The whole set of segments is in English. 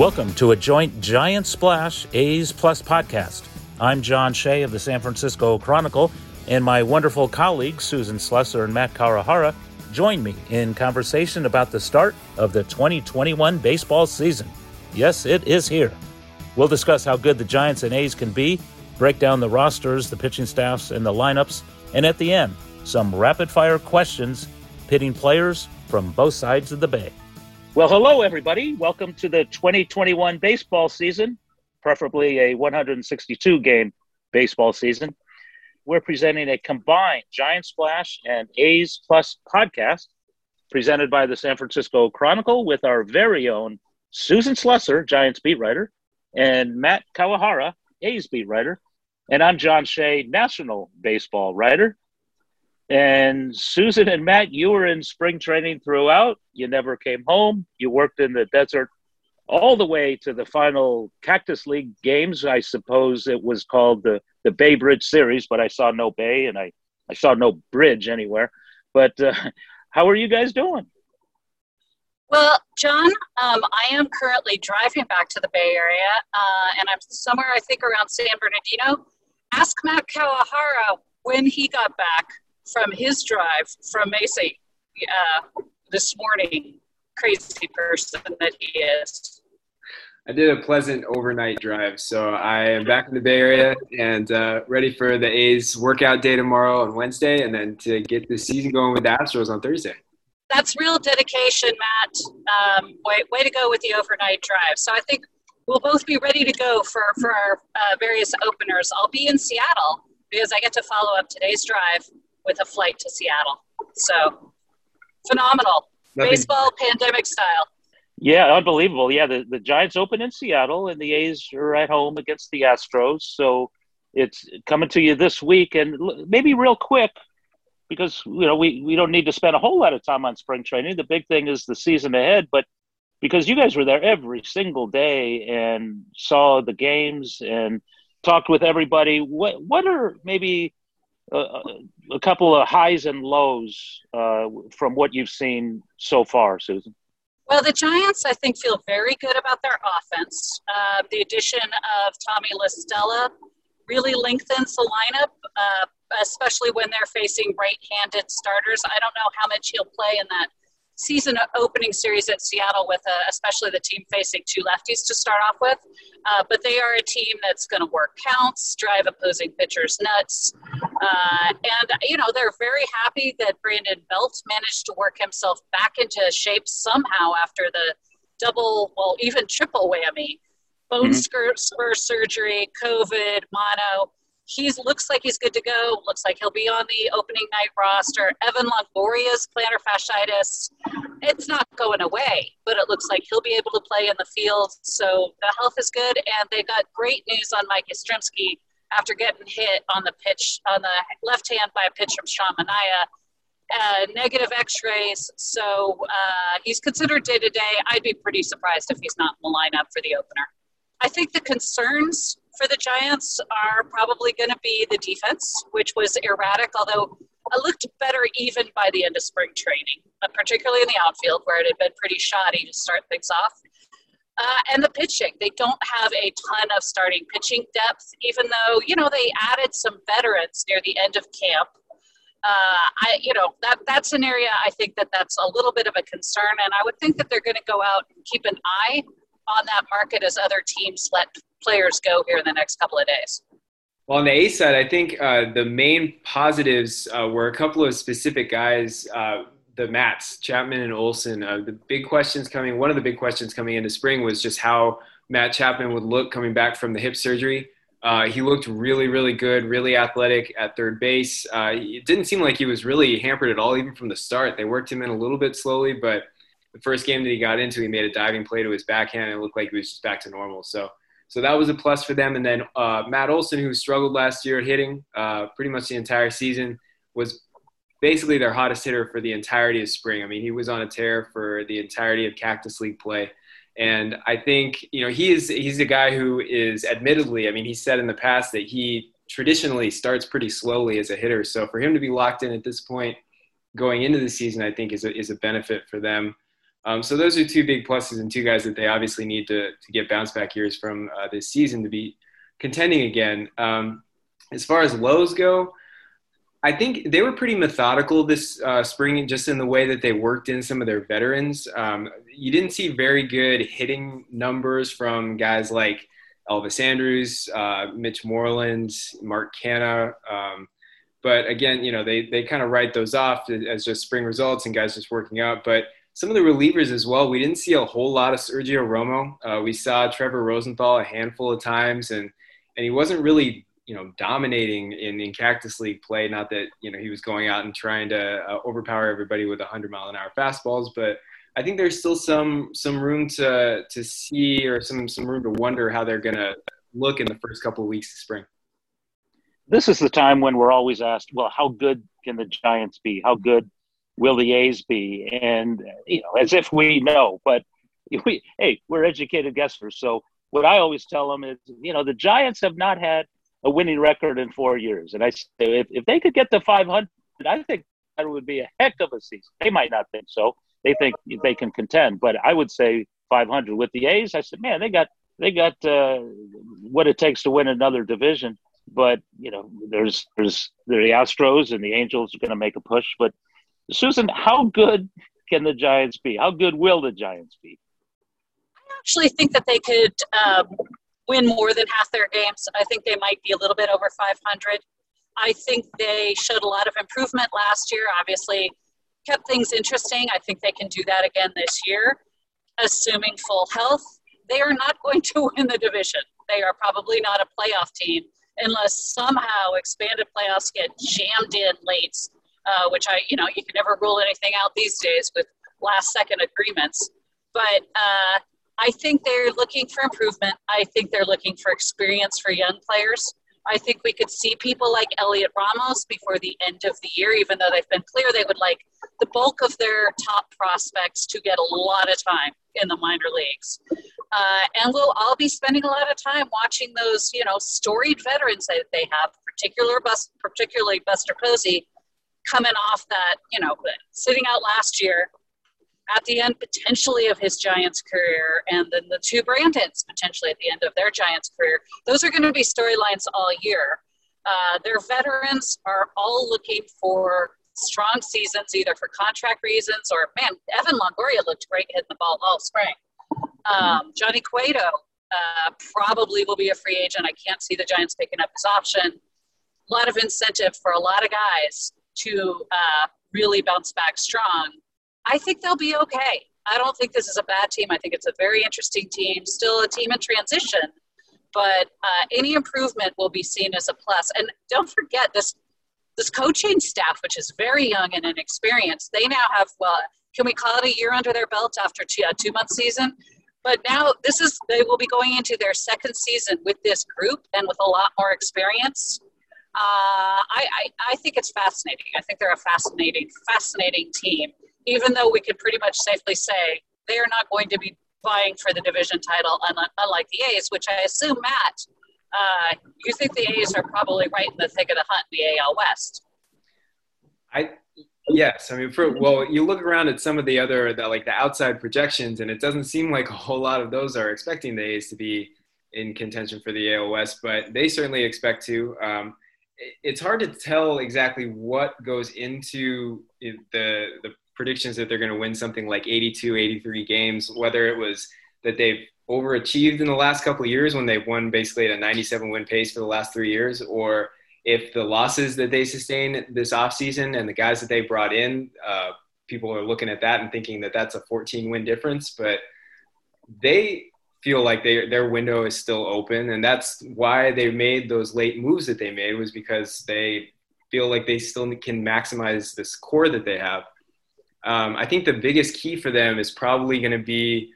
Welcome to a joint Giant Splash A's Plus podcast. I'm John Shea of the San Francisco Chronicle, and my wonderful colleagues Susan Slusser and Matt Kawahara join me in conversation about the start of the 2021 baseball season. Yes, it is here. We'll discuss how good the Giants and A's can be, break down the rosters, the pitching staffs, and the lineups, and at the end, some rapid fire questions pitting players from both sides of the bay. Well, hello, everybody. Welcome to the 2021 baseball season, preferably a 162 game baseball season. We're presenting a combined Giant Splash and A's Plus podcast presented by the San Francisco Chronicle with our very own Susan Slusser, Giants beat writer, and Matt Kawahara, A's beat writer. And I'm John Shea, national baseball writer. And Susan and Matt, you were in spring training throughout. You never came home. You worked in the desert all the way to the final Cactus League games. I suppose it was called the, the Bay Bridge Series, but I saw no Bay and I, I saw no bridge anywhere. But uh, how are you guys doing? Well, John, um, I am currently driving back to the Bay Area, uh, and I'm somewhere, I think, around San Bernardino. Ask Matt Kawahara when he got back from his drive from Mesa uh, this morning. Crazy person that he is. I did a pleasant overnight drive, so I am back in the Bay Area and uh, ready for the A's workout day tomorrow on Wednesday, and then to get the season going with the Astros on Thursday. That's real dedication, Matt. Um, way, way to go with the overnight drive. So I think we'll both be ready to go for for our uh, various openers. I'll be in Seattle because I get to follow up today's drive with a flight to Seattle. So phenomenal. Nothing. Baseball pandemic style. Yeah, unbelievable. Yeah, the, the Giants open in Seattle and the A's are at home against the Astros. So it's coming to you this week. And maybe real quick, because you know we, we don't need to spend a whole lot of time on spring training. The big thing is the season ahead, but because you guys were there every single day and saw the games and talked with everybody, what what are maybe a couple of highs and lows uh, from what you've seen so far, Susan? Well, the Giants, I think, feel very good about their offense. Uh, the addition of Tommy La Stella really lengthens the lineup, uh, especially when they're facing right handed starters. I don't know how much he'll play in that season opening series at Seattle with uh, especially the team facing two lefties to start off with. Uh, but they are a team that's going to work counts, drive opposing pitchers nuts. Uh, and, you know, they're very happy that Brandon Belt managed to work himself back into shape somehow after the double, well, even triple whammy bone mm-hmm. spur surgery, COVID, mono he looks like he's good to go. Looks like he'll be on the opening night roster. Evan Longoria's plantar fasciitis, it's not going away, but it looks like he'll be able to play in the field. So the health is good, and they got great news on Mike Yastrzemski after getting hit on the pitch on the left hand by a pitch from Sean Manaea. Uh, negative x-rays so uh, he's considered day to day i'd be pretty surprised if he's not in the lineup for the opener i think the concerns for the Giants are probably going to be the defense, which was erratic, although it looked better even by the end of spring training, particularly in the outfield where it had been pretty shoddy to start things off. Uh, and the pitching, they don't have a ton of starting pitching depth, even though you know they added some veterans near the end of camp. Uh, I, you know, that that's an area I think that that's a little bit of a concern, and I would think that they're going to go out and keep an eye on that market as other teams let players go here in the next couple of days? Well, on the A side, I think uh, the main positives uh, were a couple of specific guys. Uh, the Mats, Chapman and Olson. Uh, the big questions coming, one of the big questions coming into spring was just how Matt Chapman would look coming back from the hip surgery. Uh, he looked really, really good, really athletic at third base. Uh, it didn't seem like he was really hampered at all, even from the start. They worked him in a little bit slowly, but the first game that he got into, he made a diving play to his backhand, and it looked like he was just back to normal. So, so that was a plus for them. And then uh, Matt Olson, who struggled last year hitting uh, pretty much the entire season, was basically their hottest hitter for the entirety of spring. I mean, he was on a tear for the entirety of Cactus League play. And I think, you know, he is, he's a guy who is admittedly, I mean, he said in the past that he traditionally starts pretty slowly as a hitter. So for him to be locked in at this point going into the season, I think is a, is a benefit for them. Um, so those are two big pluses and two guys that they obviously need to, to get bounce back years from uh, this season to be contending again. Um, as far as lows go, I think they were pretty methodical this uh, spring, just in the way that they worked in some of their veterans. Um, you didn't see very good hitting numbers from guys like Elvis Andrus, uh, Mitch Moreland, Mark Canha. Um, but again, you know, they, they kind of write those off as just spring results and guys just working out. But some of the relievers as well, we didn't see a whole lot of Sergio Romo. Uh, we saw Trevor Rosenthal a handful of times, and, and he wasn't really you know dominating in, in cactus league play. Not that you know he was going out and trying to uh, overpower everybody with 100 mile an hour fastballs but i think there's still some some room to to see or some some room to wonder how they're to look in the first couple of weeks of spring. This is the time when we're always asked well how good can the giants be? How good will the a's be and you know as if we know but we hey we're educated guessers so what i always tell them is you know the giants have not had a winning record in four years. And I say, if, if they could get to 500, I think that would be a heck of a season. They might not think so. They think they can contend, but I would say 500 with the A's. I said, man, they got they got uh, what it takes to win another division. But you know, there's there's the Astros and the Angels are going to make a push. But Susan, how good can the Giants be? How good will the Giants be? I actually think that they could um, win more than half their games. I think they might be a little bit over 500. I think they showed a lot of improvement last year. Obviously, kept things interesting. I think they can do that again this year, assuming full health. They are not going to win the division. They are probably not a playoff team unless somehow expanded playoffs get jammed in late, uh, which I, you know, you can never rule anything out these days with last second agreements. But uh, I think they're looking for improvement. I think they're looking for experience for young players. I think we could see people like Heliot Ramos before the end of the year, even though they've been clear they would like the bulk of their top prospects to get a lot of time in the minor leagues. Uh, and we'll all be spending a lot of time watching those, you know, storied veterans that they have, particular bus, particularly Buster Posey, coming off that, you know, sitting out last year at the end potentially of his Giants career, and then the two Brandons potentially at the end of their Giants career. Those are going to be storylines all year. Uh, their veterans are all looking for strong seasons, either for contract reasons or man, Evan Longoria looked great hitting the ball all spring. Um, Johnny Cueto uh, probably will be a free agent. I can't see the Giants picking up his option. A lot of incentive for a lot of guys to uh, really bounce back strong. I think they'll be okay. I don't think this is a bad team. I think it's a very interesting team, still a team in transition, but uh, any improvement will be seen as a plus. And don't forget this this coaching staff, which is very young and inexperienced. They now have well, can we call it a year under their belt after a two month season? But now this is they will be going into their second season with this group and with a lot more experience. Uh, I, I, think it's fascinating. I think they're a fascinating, fascinating team even though we could pretty much safely say they are not going to be vying for the division title, unlike the A's, which I assume, Matt, uh, you think the A's are probably right in the thick of the hunt in the AL West. I yes, I mean, for, well, you look around at some of the other the, like the outside projections, and it doesn't seem like a whole lot of those are expecting the A's to be in contention for the AL West, but they certainly expect to. Um, it's hard to tell exactly what goes into the the predictions that they're going to win something like 82, 83 games, whether it was that they've overachieved in the last couple of years when they've won basically at a 97 win pace for the last three years, or if the losses that they sustained this offseason and the guys that they brought in, uh, people are looking at that and thinking that that's a 14 win difference. But they, feel like they, their window is still open, and that's why they made those late moves that they made was because they feel like they still can maximize this core that they have. Um, I think the biggest key for them is probably going to be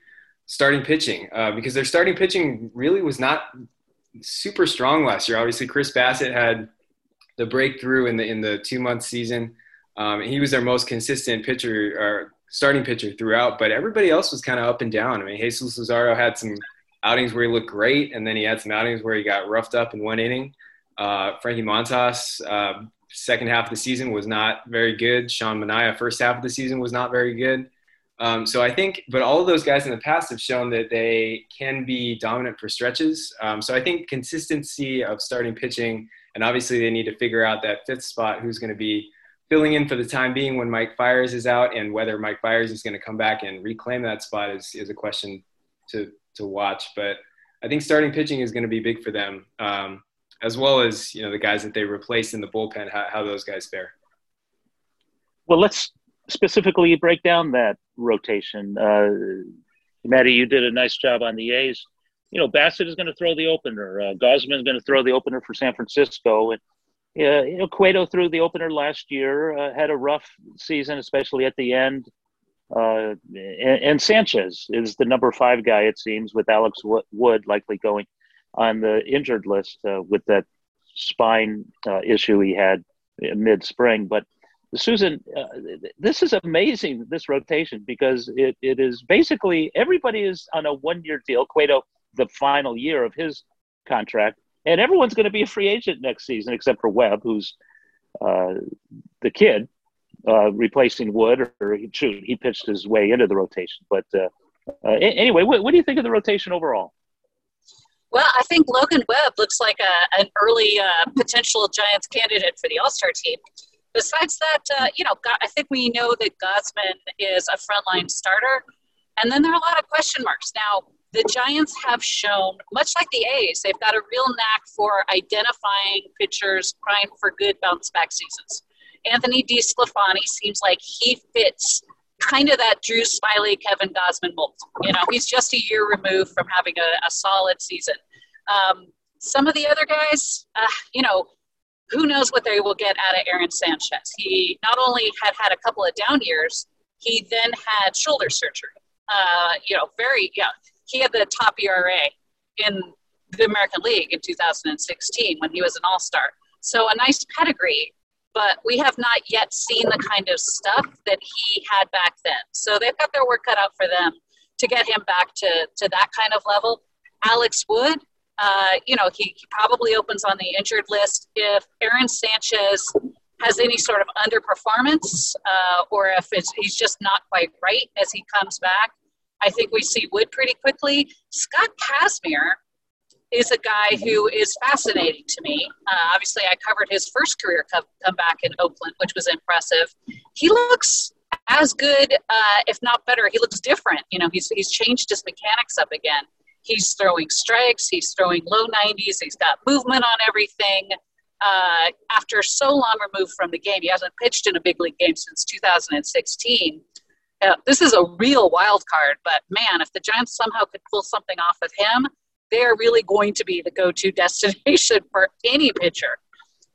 starting pitching uh, because their starting pitching really was not super strong last year. Obviously, Chris Bassitt had the breakthrough in the in the two month season. Um, he was their most consistent pitcher or starting pitcher throughout, but everybody else was kind of up and down. I mean, Jesus Luzardo had some outings where he looked great, and then he had some outings where he got roughed up in one inning. Uh, Frankie Montas, uh, second half of the season was not very good. Sean Manaea, first half of the season was not very good. Um, so I think, but all of those guys in the past have shown that they can be dominant for stretches. Um, so I think consistency of starting pitching, and obviously they need to figure out that fifth spot, who's going to be filling in for the time being when Mike Fiers is out, and whether Mike Fiers is going to come back and reclaim that spot is, is a question to to watch. But I think starting pitching is going to be big for them, um, as well as you know the guys that they replace in the bullpen, how, how those guys fare. Well, let's specifically break down that rotation. Uh, Maddie, you did a nice job on the A's. You know, Bassitt is going to throw the opener. Uh, Gausman is going to throw the opener for San Francisco, and uh, you know, Cueto threw the opener last year. Uh, had a rough season, especially at the end. Uh, and, and, Sanchez is the number five guy, it seems, with Alex Wood likely going on the injured list uh, with that spine uh, issue he had mid spring. But Susan, this is amazing, this rotation, because it, it is basically everybody is on a one year deal. Cueto, the final year of his contract, and everyone's going to be a free agent next season except for Webb, who's uh, the kid uh, replacing Wood, or he, shoot, he pitched his way into the rotation. But uh, uh, anyway, what, what, do you think of the rotation overall? Well, I think Logan Webb looks like a, an early uh, potential Giants candidate for the All Star team besides that, uh, you know, I think we know that Gausman is a frontline starter. And then there are a lot of question marks. Now, the Giants have shown, much like the A's, they've got a real knack for identifying pitchers primed for good bounce back seasons. Anthony DeSclafani seems like he fits kind of that Drew Smyly, Kevin Gausman mold. You know, he's just a year removed from having a, a solid season. Um, some of the other guys, uh, you know, who knows what they will get out of Aaron Sanchez. He not only had had a couple of down years, he then had shoulder surgery. Uh, you know, very, yeah, he had the top ERA in the American League in 2016 when he was an all star. So a nice pedigree, but we have not yet seen the kind of stuff that he had back then. So they've got their work cut out for them to get him back to, to that kind of level. Alex Wood, uh, you know, he, he probably opens on the injured list. If Aaron Sanchez has any sort of underperformance uh, or if it's, he's just not quite right as he comes back, I think we see Wood pretty quickly. Scott Kazmir is a guy who is fascinating to me. Uh, obviously, I covered his first career come, comeback in Oakland, which was impressive. He looks as good, uh, if not better. He looks different. You know, he's, he's changed his mechanics up again. He's throwing strikes, he's throwing low 90s, he's got movement on everything. Uh, after so long removed from the game, he hasn't pitched in a big league game since 2016. Uh, this is a real wild card, but man, if the Giants somehow could pull something off of him, they are really going to be the go to destination for any pitcher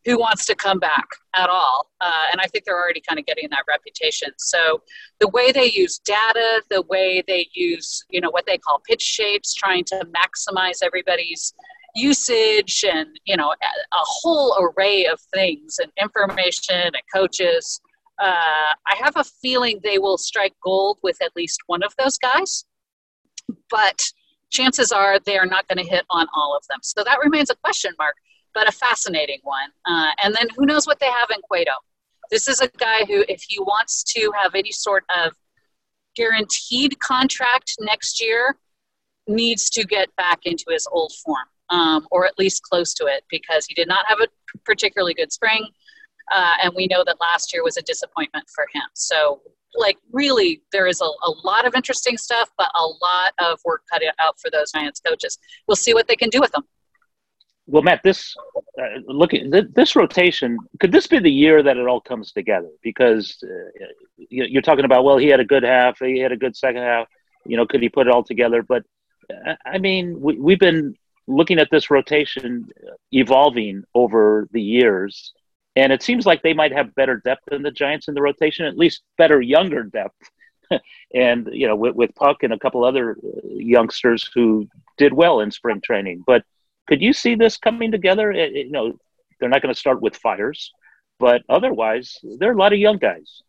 who wants to come back at all. Uh, and I think they're already kind of getting that reputation. So the way they use data, the way they use, you know, what they call pitch shapes, trying to maximize everybody's usage and, you know, a, whole array of things and information and coaches. Uh, I have a feeling they will strike gold with at least one of those guys. But chances are they are not going to hit on all of them. So that remains a question mark but a fascinating one. Uh, and then who knows what they have in Cueto? This is a guy who, if he wants to have any sort of guaranteed contract next year, needs to get back into his old form, um, or at least close to it, because he did not have a particularly good spring. Uh, and we know that last year was a disappointment for him. So, like, really, there is a, a lot of interesting stuff, but a lot of work cut out for those Giants coaches. We'll see what they can do with them well, Matt, this uh, look at this rotation. Could this be the year that it all comes together? Because uh, you're talking about, well, he had a good half, he had a good second half. You know, could he put it all together? But I mean, we, we've been looking at this rotation evolving over the years, and it seems like they might have better depth than the Giants in the rotation, at least better younger depth. and you know, with, with Puk and a couple other uh, youngsters who did well in spring training. But could you see this coming together? It, it, you know, they're not going to start with Fiers, but otherwise, there are a lot of young guys.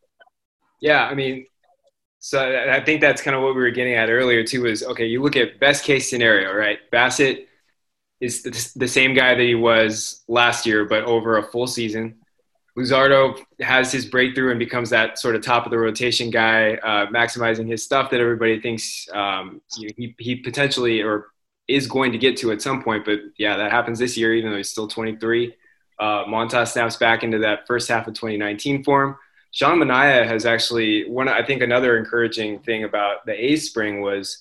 Yeah, I mean, so I think that's kind of what we were getting at earlier too. Was okay, you look at best case scenario, right? Bassitt is the same guy that he was last year, but over a full season. Luzardo has his breakthrough and becomes that sort of top of the rotation guy, uh, maximizing his stuff that everybody thinks um, he, he potentially or is going to get to at some point. But yeah, that happens this year, even though he's still 23. Uh, Montas snaps back into that first half of 2019 form. Sean Manaea has actually one. I think another encouraging thing about the A spring was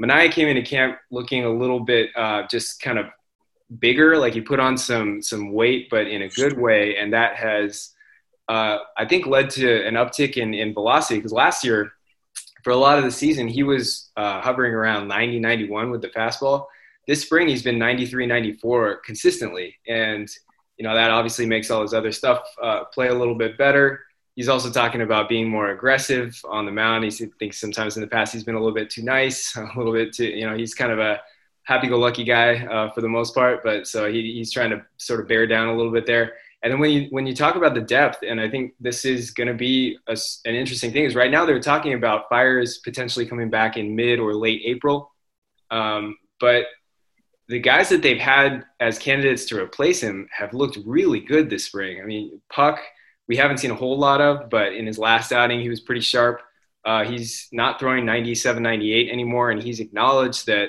Manaea came into camp looking a little bit uh, just kind of bigger, like he put on some some weight, but in a good way, and that has uh, I think led to an uptick in in velocity because last year for a lot of the season he was uh, hovering around 90 91 with the fastball. This spring he's been 93 94 consistently, and you know that obviously makes all his other stuff uh, play a little bit better he's also talking about being more aggressive on the mound. He thinks sometimes in the past he's been a little bit too nice, a little bit too, you know, he's kind of a happy-go-lucky guy uh, for the most part. But so he, he's trying to sort of bear down a little bit there. And then when you when you talk about the depth, and I think this is going to be a, an interesting thing, is right now they're talking about Fiers potentially coming back in mid or late April, um, but the guys that they've had as candidates to replace him have looked really good this spring. I mean, Puk, – we haven't seen a whole lot of, but in his last outing, he was pretty sharp. Uh, he's not throwing 97, 98 anymore, and he's acknowledged that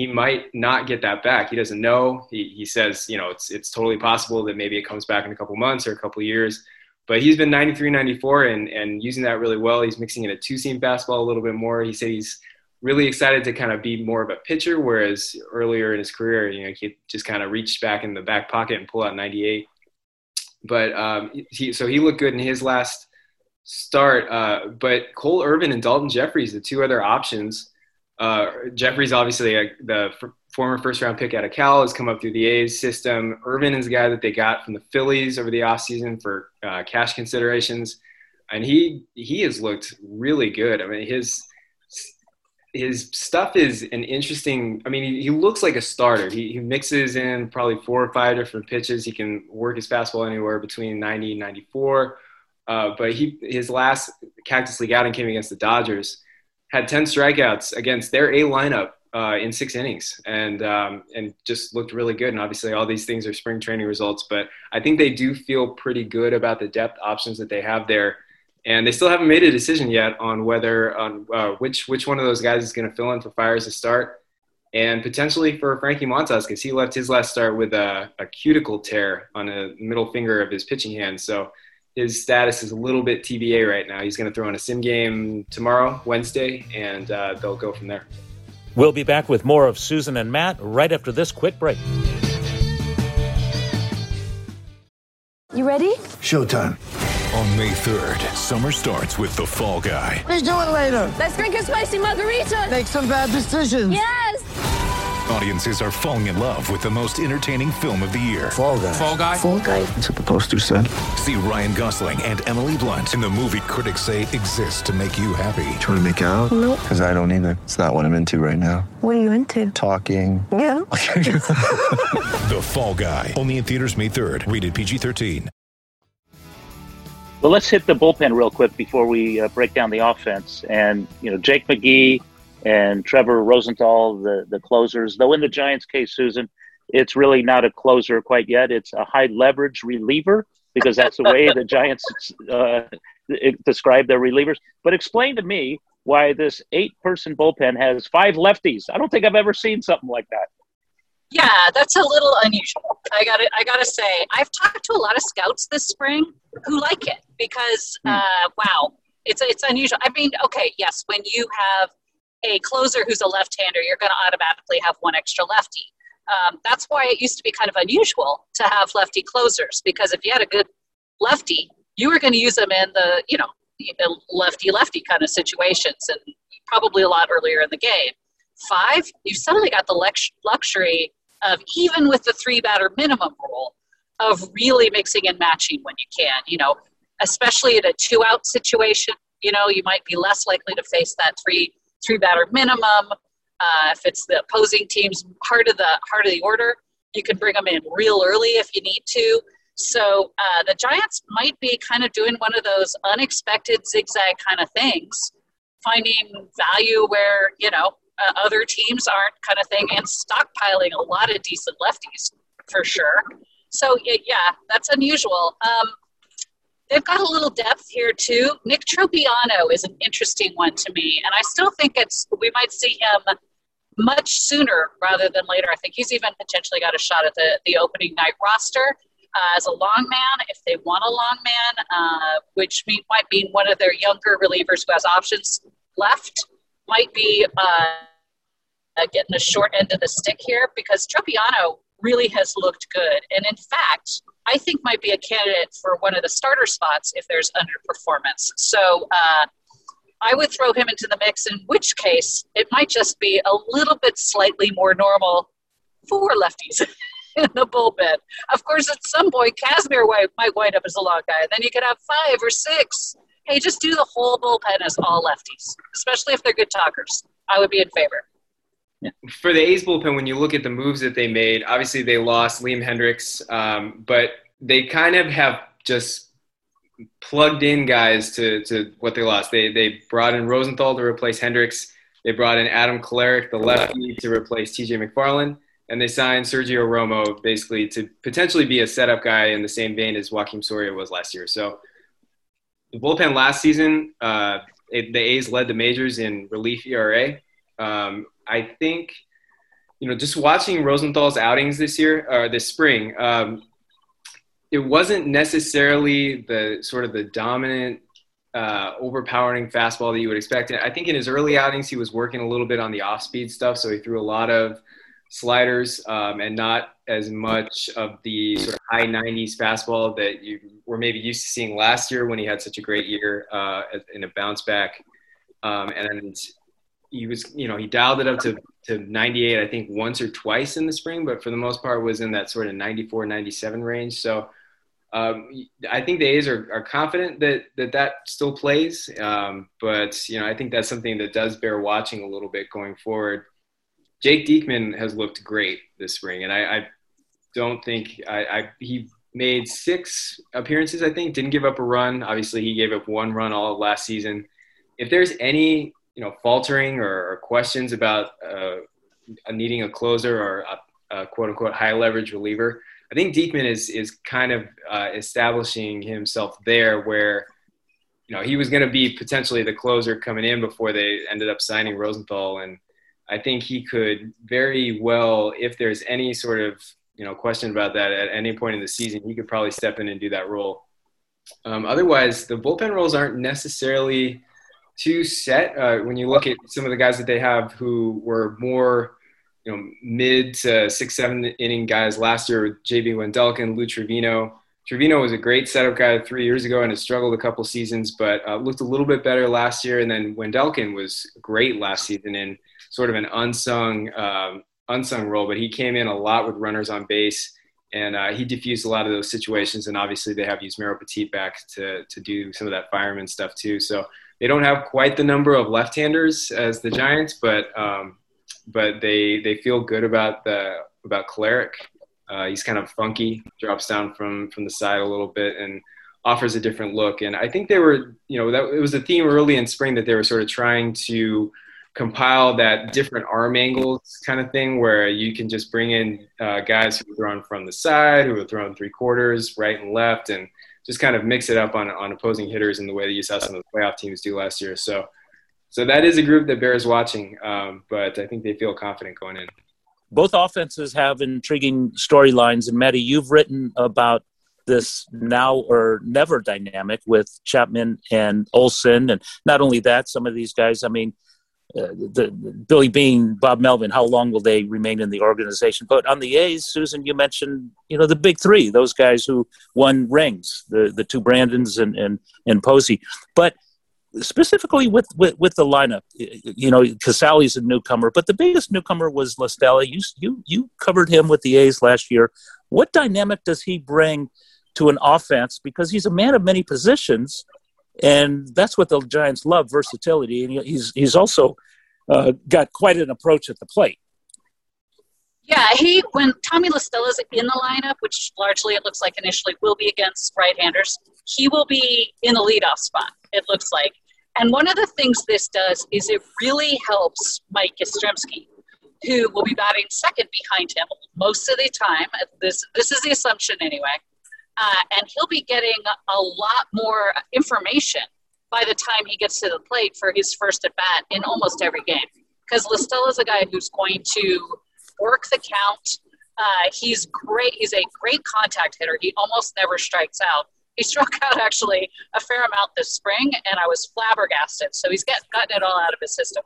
he might not get that back. He doesn't know. He, he says, you know, it's, it's totally possible that maybe it comes back in a couple months or a couple years. But he's been 93, 94 and, and using that really well. He's mixing in a two seam fastball a little bit more. He said he's really excited to kind of be more of a pitcher, whereas earlier in his career, you know, he just kind of reached back in the back pocket and pull out 98. But um, he, so he looked good in his last start. Uh, but Cole Irvin and Daulton Jefferies, the two other options. Uh, Jefferies, obviously, uh, the former first round pick out of Cal, has come up through the A's system. Irvin is the guy that they got from the Phillies over the offseason for uh, cash considerations. And he he has looked really good. I mean, his his stuff is an interesting. I mean, he, he looks like a starter. He, he, mixes in probably four or five different pitches. He can work his fastball anywhere between 90 and 94. Uh, but he his last Cactus League outing came against the Dodgers, had 10 strikeouts against their A lineup uh, in six innings, and um, and just looked really good. And obviously, all these things are spring training results, but I think they do feel pretty good about the depth options that they have there and they still haven't made a decision yet on whether on uh, which which one of those guys is going to fill in for Fiers to start, and potentially for Frankie Montas because he left his last start with a, a cuticle tear on the middle finger of his pitching hand. So his status is a little bit TBA right now. He's going to throw in a sim game tomorrow, Wednesday, and uh, they'll go from there. We'll be back with more of Susan and Matt right after this quick break. You ready? Showtime. On May 3rd, summer starts with The Fall Guy. Let's do it later. Let's drink a spicy margarita. Make some bad decisions. Yes. Audiences are falling in love with the most entertaining film of the year. Fall Guy. Fall Guy. Fall Guy. That's what the poster said. See Ryan Gosling and Emily Blunt in the movie critics say exists to make you happy. Trying to make it out? Nope. Because I don't either. It's not what I'm into right now. What are you into? Talking. Yeah. the Fall Guy. Only in theaters May 3rd. Rated PG-13. Well, let's hit the bullpen real quick before we uh, break down the offense. And you know, Jake McGee and Trevor Rosenthal, the the closers. Though in the Giants' case, Susan, it's really not a closer quite yet. It's a high leverage reliever because that's the way the Giants uh, describe their relievers. But explain to me why this eight person bullpen has five lefties. I don't think I've ever seen something like that. Yeah, that's a little unusual. I got I got to say, I've talked to a lot of scouts this spring who like it because hmm. uh, wow, it's it's unusual. I mean, okay, yes, when you have a closer who's a left-hander, you're going to automatically have one extra lefty. Um, that's why it used to be kind of unusual to have lefty closers because if you had a good lefty, you were going to use them in the you know lefty lefty kind of situations and probably a lot earlier in the game five, you've suddenly got the lux- luxury of even with the three batter minimum rule of really mixing and matching when you can. You know, especially in a two out situation, you know, you might be less likely to face that three three batter minimum. Uh, if it's the opposing team's heart of the heart of the order, you can bring them in real early if you need to. So uh, the Giants might be kind of doing one of those unexpected zigzag kind of things, finding value where you know uh, other teams aren't, kind of thing, and stockpiling a lot of decent lefties for sure. So yeah, that's unusual. Um, they've got a little depth here too. Nick Tropeano is an interesting one to me, and I still think it's we might see him much sooner rather than later. I think he's even potentially got a shot at the the opening night roster. Uh, as a long man, if they want a long man, uh, which mean, might mean one of their younger relievers who has options left, might be uh, getting a short end of the stick here because Tropeano really has looked good. And in fact, I think might be a candidate for one of the starter spots if there's underperformance. So uh, I would throw him into the mix, in which case it might just be a little bit slightly more normal for lefties. in the bullpen. Of course, at some point, Kazmir might wind up as a long guy. and Then you could have five or six. Hey, just do the whole bullpen as all lefties, especially if they're good talkers. I would be in favor. For the A's bullpen, when you look at the moves that they made, obviously they lost Liam Hendriks, um, but they kind of have just plugged in guys to, to what they lost. They, they brought in Rosenthal to replace Hendriks. They brought in Adam Kolarek, the lefty, to replace TJ McFarland. And they signed Sergio Romo basically to potentially be a setup guy in the same vein as Joakim Soria was last year. So the bullpen last season, uh, it, the A's led the majors in relief ERA. Um, I think, you know, just watching Rosenthal's outings this year or this spring, um, it wasn't necessarily the sort of the dominant, uh, overpowering fastball that you would expect. I think in his early outings, he was working a little bit on the off speed stuff. So he threw a lot of sliders um, and not as much of the sort of high 90s fastball that you were maybe used to seeing last year when he had such a great year uh, in a bounce back. Um, and he was, you know, he dialed it up to, to 98, I think once or twice in the spring, but for the most part was in that sort of 94, 97 range. So um, I think the A's are, are confident that, that that still plays. Um, but, you know, I think that's something that does bear watching a little bit going forward. Jake Diekman has looked great this spring. And I, I don't think I, I, he made six appearances, I think, didn't give up a run. Obviously he gave up one run all last season. If there's any you know faltering or, or questions about uh, needing a closer or a, a, quote unquote high leverage reliever, I think Diekman is is kind of uh, establishing himself there where you know he was going to be potentially the closer coming in before they ended up signing Rosenthal and I think he could very well if there's any sort of you know question about that at any point in the season he could probably step in and do that role. Um, otherwise, the bullpen roles aren't necessarily too set. Uh, when you look at some of the guys that they have who were more, you know, mid to six, seven inning guys last year, JB Wendelken, Lou Trivino Trivino was a great setup guy three years ago and has struggled a couple seasons, but uh, looked a little bit better last year. And then Wendelken was great last season in sort of an unsung, um, unsung role, but he came in a lot with runners on base and uh, he diffused a lot of those situations. And obviously, they have used Yusmeiro Petit back to to do some of that fireman stuff too. So they don't have quite the number of left-handers as the Giants, but um, but they they feel good about the about Kolarek. Uh, he's kind of funky, drops down from from the side a little bit, and offers a different look. And I think they were, you know, that it was a theme early in spring that they were sort of trying to compile that different arm angles kind of thing, where you can just bring in uh, guys who are thrown from the side, who are thrown three quarters, right and left, and just kind of mix it up on, on opposing hitters in the way that you saw some of the playoff teams do last year. So, so that is a group that bears watching, um, but I think they feel confident going in. Both offenses have intriguing storylines, and Maddie, you've written about this now or never dynamic with Chapman and Olson, and not only that, some of these guys. I mean, uh, the, Billy Beane, Bob Melvin, how long will they remain in the organization? But on the A's, Susan, you mentioned you know the big three, those guys who won rings, the the two Brandons and and and Posey. But specifically with, with, with the lineup, you know, Casali's a newcomer, but the biggest newcomer was La Stella. You, you, you covered him with the A's last year. What dynamic does he bring to an offense? Because he's a man of many positions, and that's what the Giants love versatility. And he's, he's also uh, got quite an approach at the plate. Yeah, he when Tommy La Stella's in the lineup, which largely it looks like initially will be against right-handers, he will be in the leadoff spot. It looks like, and one of the things this does is it really helps Mike Yastrzemski, who will be batting second behind him most of the time. This this is the assumption anyway, uh, and he'll be getting a lot more information by the time he gets to the plate for his first at bat in almost every game. Because La Stella is a guy who's going to work the count. Uh, he's great. He's a great contact hitter. He almost never strikes out. He struck out actually a fair amount this spring, and I was flabbergasted. So he's get, gotten it all out of his system.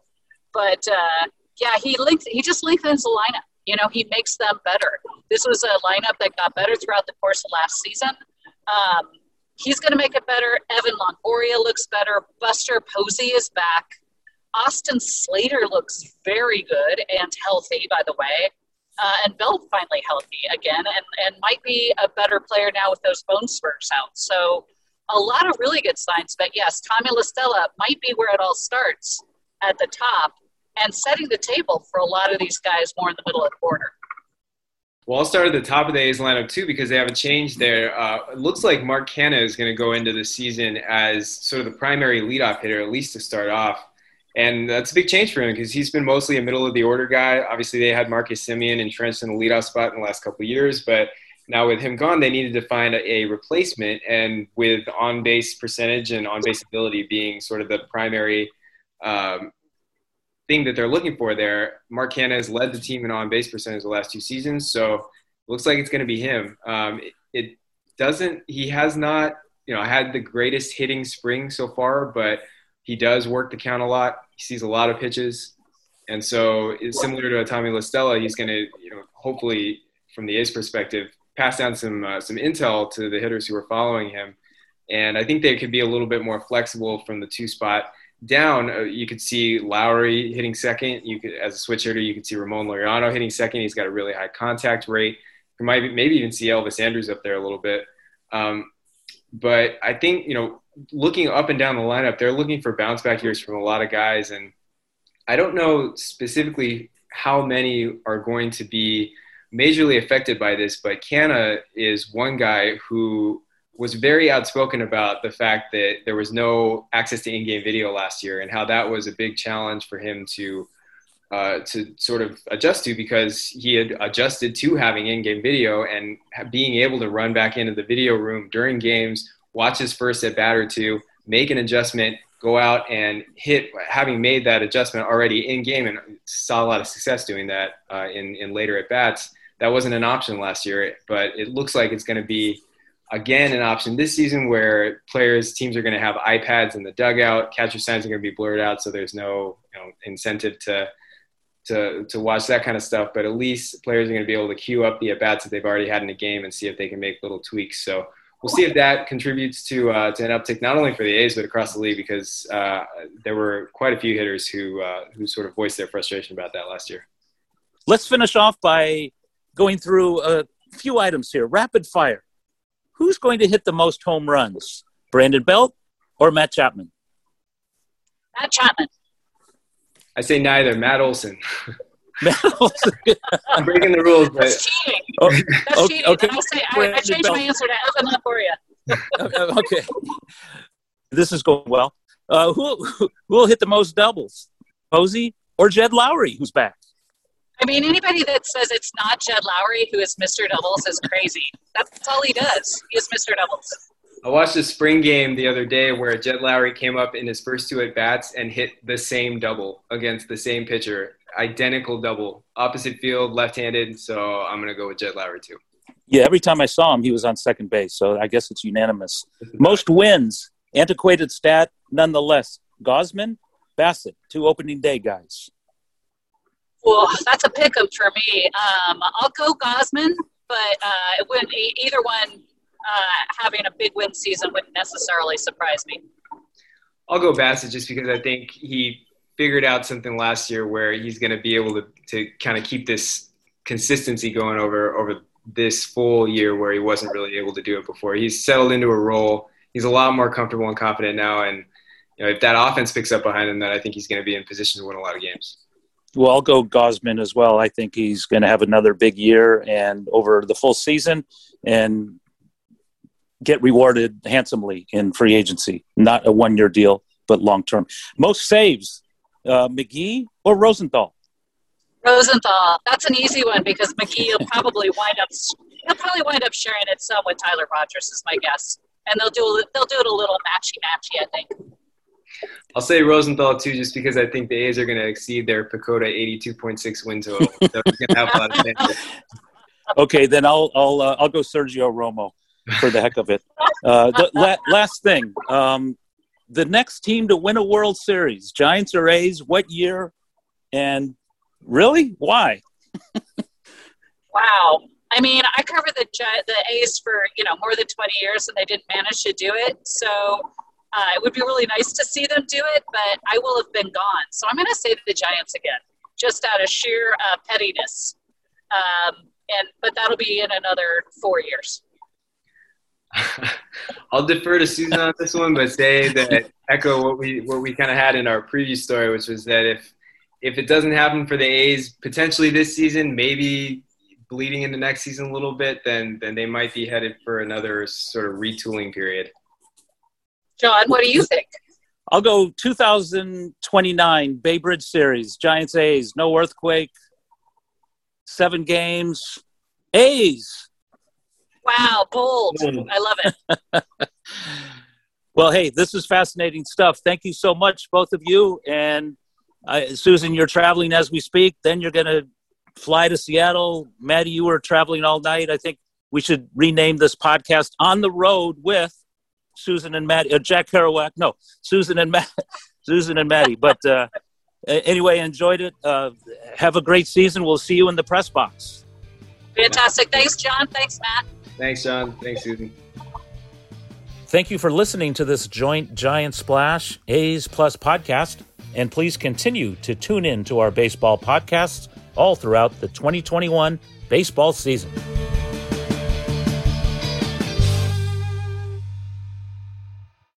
But uh, yeah, he. He just lengthens the lineup. You know, he makes them better. This was a lineup that got better throughout the course of last season. Um, he's going to make it better. Evan Longoria looks better. Buster Posey is back. Austin Slater looks very good and healthy, by the way. Uh, and Belt finally healthy again and, and might be a better player now with those bone spurs out. So a lot of really good signs. But yes, Tommy La Stella might be where it all starts at the top and setting the table for a lot of these guys more in the middle of the order. Well, I'll start at the top of the A's lineup too because they have a change there. Uh, it looks like Mark Canha is going to go into the season as sort of the primary leadoff hitter, at least to start off. And that's a big change for him because he's been mostly a middle of the order guy. Obviously, they had Marcus Semien entrenched in the leadoff spot in the last couple of years, but now with him gone, they needed to find a, a replacement. And with on base percentage and on base ability being sort of the primary um, thing that they're looking for there, Mark Canha has led the team in on base percentage the last two seasons. So looks like it's going to be him. Um, it, it doesn't, he has not, you know, had the greatest hitting spring so far, but he does work the count a lot. He sees a lot of pitches. And so similar to Tommy La Stella, He's going to, you know, hopefully from the A's perspective, pass down some, uh, some intel to the hitters who are following him. And I think they could be a little bit more flexible from the two spot down. Uh, you could see Lowrie hitting second. You could, as a switch hitter, you could see Ramon Laureano hitting second. He's got a really high contact rate. You might maybe even see Elvis Andrus up there a little bit. Um, but I think you know looking up and down the lineup, they're looking for bounce back years from a lot of guys. And I don't know specifically how many are going to be majorly affected by this, but Canha is one guy who was very outspoken about the fact that there was no access to in-game video last year and how that was a big challenge for him to uh, to sort of adjust to because he had adjusted to having in-game video and being able to run back into the video room during games watch his first at bat or two, make an adjustment, go out and hit, having made that adjustment already in game and saw a lot of success doing that uh, in, in later at bats. That wasn't an option last year, but it looks like it's going to be again an option this season where players teams are going to have iPads in the dugout, catcher signs are going to be blurred out, so there's no you know, incentive to to to watch that kind of stuff. But at least players are going to be able to queue up the at bats that they've already had in a game and see if they can make little tweaks. So we'll see if that contributes to uh, to an uptick not only for the A's but across the league because uh, there were quite a few hitters who uh, who sort of voiced their frustration about that last year. Let's finish off by going through a few items here. Rapid fire. Who's going to hit the most home runs, Brandon Belt or Matt Chapman? Matt Chapman. I say neither. Matt Olson. Matt Olson. I'm breaking the rules, but That's cheating. Oh, That's okay, cheating. Okay. I, say, I, I changed my answer to Evan Longoria. okay. This is going well. Uh, who, who will hit the most doubles? Posey or Jed Lowrie, who's back? I mean, anybody that says it's not Jed Lowrie who is Mr. Doubles is crazy. That's all he does. He is Mr. Doubles. I watched a spring game the other day where Jed Lowrie came up in his first two at bats and hit the same double against the same pitcher identical double, opposite field, left-handed. So I'm going to go with Jed Lowrie too. Yeah, every time I saw him, he was on second base. So I guess it's unanimous. Most wins, antiquated stat, nonetheless. Gausman, Bassitt, two opening day guys. Well, that's a pick 'em for me. Um, I'll go Gausman, but uh, either one uh, having a big win season wouldn't necessarily surprise me. I'll go Bassitt just because I think he figured out something last year where he's going to be able to to kind of keep this consistency going over over this full year where he wasn't really able to do it before. He's settled into a role. He's a lot more comfortable and confident now, and you know, if that offense picks up behind him, then I think he's going to be in position to win a lot of games. Well, I'll go Gausman as well. I think he's going to have another big year and over the full season and get rewarded handsomely in free agency. Not a one year deal, but long term. Most saves, uh, McGee or Rosenthal? Rosenthal. That's an easy one because McGee will probably wind up he'll probably wind up sharing it some with Tyler Rogers is my guess, and they'll do they'll do it a little matchy matchy. I think. I'll say Rosenthal too, just because I think the A's are going to exceed their PECOTA 82.6 win total. So he's going to have a lot of fans. Okay, then I'll I'll uh, I'll go Sergio Romo for the heck of it. Uh, the la- last thing, um, the next team to win a World Series, Giants or A's? What year? And really, why? wow. I mean, I covered the the A's for you know more than 20 years, and they didn't manage to do it. So uh, it would be really nice to see them do it, but I will have been gone. So I'm going to say the Giants again, just out of sheer uh, pettiness. Um, and but that'll be in another four years. I'll defer to Susan on this one, but say that echo what we what we kind of had in our previous story, which was that if if it doesn't happen for the A's potentially this season, maybe bleeding into next season a little bit, then then they might be headed for another sort of retooling period. John, what do you think? I'll go 2029 Bay Bridge Series, Giants A's, no earthquake, seven games, A's. Wow, bold. I love it. well, hey, this is fascinating stuff. Thank you so much, both of you. And uh, Susan, you're traveling as we speak. Then you're going to fly to Seattle. Maddie, you were traveling all night. I think we should rename this podcast On the Road with Susan and Maddie, uh, Jack Kerouac. No, Susan and Matt, Susan and Maddie. But uh, anyway, enjoyed it. Uh, have a great season. We'll see you in the press box. Fantastic. Thanks, John. Thanks, Matt. Thanks, John. Thanks, Susan. Thank you for listening to this joint Giant Splash A's Plus podcast. And please continue to tune in to our baseball podcasts all throughout the 2021 baseball season.